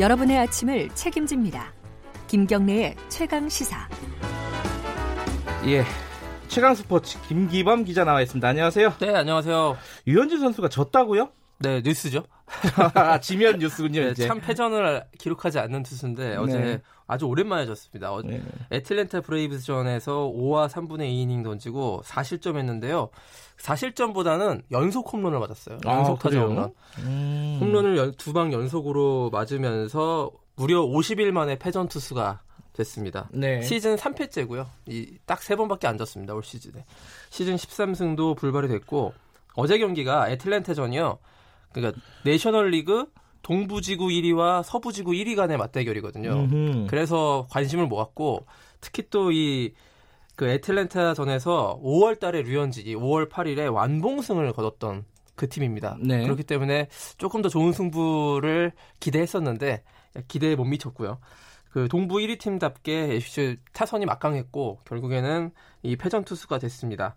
여러분의 아침을 책임집니다. 김경래의 최강 시사. 예. 최강 스포츠 김기범 기자 나와 있습니다. 안녕하세요. 네, 안녕하세요. 유현진 선수가 졌다고요? 네, 뉴스죠. 지면 뉴스군요, 네, 이제. 참 패전을 기록하지 않는 투수인데 어제 네. 아주 오랜만에 졌습니다. 어, 네. 애틀랜타 브레이브스전에서 5와 3분의 2이닝 던지고 4실점 했는데요. 4실점보다는 연속 홈런을 맞았어요. 아, 연속 타자 그래요? 홈런. 음. 홈런을 두 방 연속으로 맞으면서 무려 50일 만에 패전 투수가 됐습니다. 네. 시즌 3패째고요. 이딱세 번밖에 안 졌습니다. 올 시즌에. 시즌 13승도 불발이 됐고 어제 경기가 애틀랜타전이요. 그러니까 내셔널리그 동부지구 1위와 서부지구 1위 간의 맞대결이거든요. 음흠. 그래서 관심을 모았고 특히 또이 그 애틀랜타 전에서 5월 달에 류현진이 5월 8일에 완봉승을 거뒀던 그 팀입니다. 네. 그렇기 때문에 조금 더 좋은 승부를 기대했었는데 기대에 못 미쳤고요. 그 동부 1위 팀답게 FC 타선이 막강했고 결국에는 이 패전 투수가 됐습니다.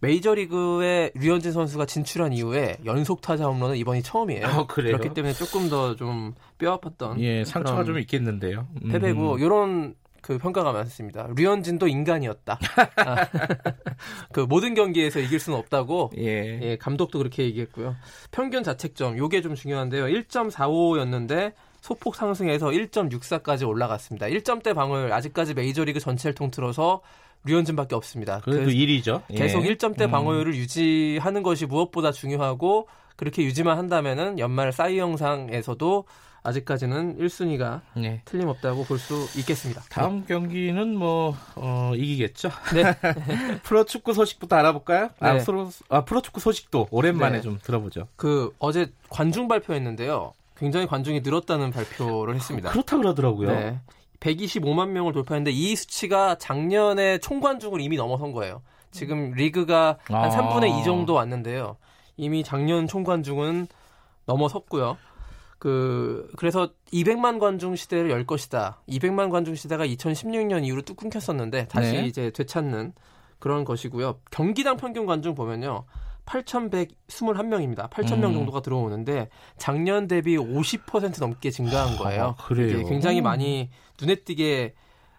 메이저리그에 류현진 선수가 진출한 이후에 연속 타자 홈런은 이번이 처음이에요. 아, 그래요? 그렇기 때문에 조금 더 좀 뼈아팠던 예, 상처가 좀 있겠는데요. 음. 패배고 이런 그 평가가 많습니다. 류현진도 인간이었다. 아, 그 모든 경기에서 이길 수는 없다고 예. 예, 감독도 그렇게 얘기했고요. 평균 자책점 요게 좀 중요한데요. 1.45였는데 소폭 상승해서 1.64까지 올라갔습니다. 1점대 방울 아직까지 메이저리그 전체를 통틀어서 류현진밖에 없습니다. 그래도 그래서 1위죠. 예. 계속 1점대 음. 방어율을 유지하는 것이 무엇보다 중요하고 그렇게 유지만 한다면은 연말 싸이 영상에서도 아직까지는 1순위가 예. 틀림없다고 볼 수 있겠습니다. 다음 경기는 뭐 어, 이기겠죠. 네. 프로축구 소식부터 알아볼까요? 아, 네. 프로, 아, 프로축구 소식도 오랜만에 네. 좀 들어보죠. 그 어제 관중 발표했는데요. 굉장히 관중이 늘었다는 발표를 했습니다. 그렇다 그러더라고요. 네. 125만 명을 돌파했는데 이 수치가 작년에 총관중을 이미 넘어선 거예요. 지금 리그가 한 아. 3분의 2 정도 왔는데요. 이미 작년 총관중은 넘어섰고요. 그 그래서 200만 관중 시대를 열 것이다. 200만 관중 시대가 2016년 이후로 뚝 끊겼었는데 다시 네. 이제 되찾는 그런 것이고요. 경기당 평균 관중 보면요. 8,121명입니다. 8,000명 음. 정도가 들어오는데 작년 대비 50% 넘게 증가한 거예요. 아, 그래요? 굉장히 음. 많이 눈에 띄게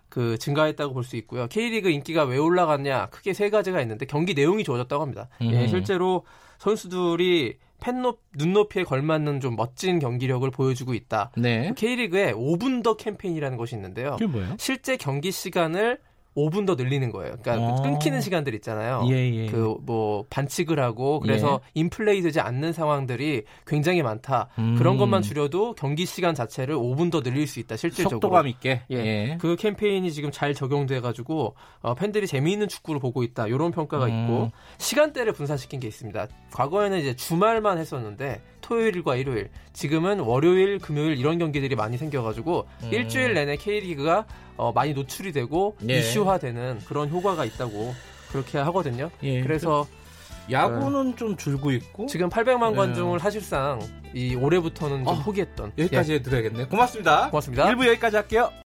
그 증가했다고 볼 수 있고요. K리그 인기가 왜 올라갔냐? 크게 세 가지가 있는데 경기 내용이 좋아졌다고 합니다. 예, 음. 실제로 선수들이 팬높 눈높이에 걸맞는 좀 멋진 경기력을 보여주고 있다. 네. K리그에 5분 더 캠페인이라는 것이 있는데요. 그게 뭐예요? 실제 경기 시간을 5분 더 늘리는 거예요. 그러니까 어. 끊기는 시간들 있잖아요. 예, 예. 그뭐 반칙을 하고 그래서 인플레이 되지 않는 상황들이 굉장히 많다. 음. 그런 것만 줄여도 경기 시간 자체를 5분 더 늘릴 수 있다. 실질적으로. 속도감 있게. 예. 예. 그 캠페인이 지금 잘 적용돼 가지고 어, 팬들이 재미있는 축구를 보고 있다. 이런 평가가 음. 있고 시간대를 분산시킨 게 있습니다. 과거에는 이제 주말만 했었는데 토요일과 일요일, 지금은 월요일, 금요일 이런 경기들이 많이 생겨 가지고 음. 일주일 내내 K리그가 어, 많이 노출이 되고 예. 이슈화되는 그런 효과가 있다고 그렇게 하거든요. 예. 그래서 야구는 좀 줄고 있고 지금 800만 네. 관중을 사실상 이 올해부터는 좀 어, 포기했던 여기까지 예, 해드려야겠네. 고맙습니다. 고맙습니다. 1부 여기까지 할게요.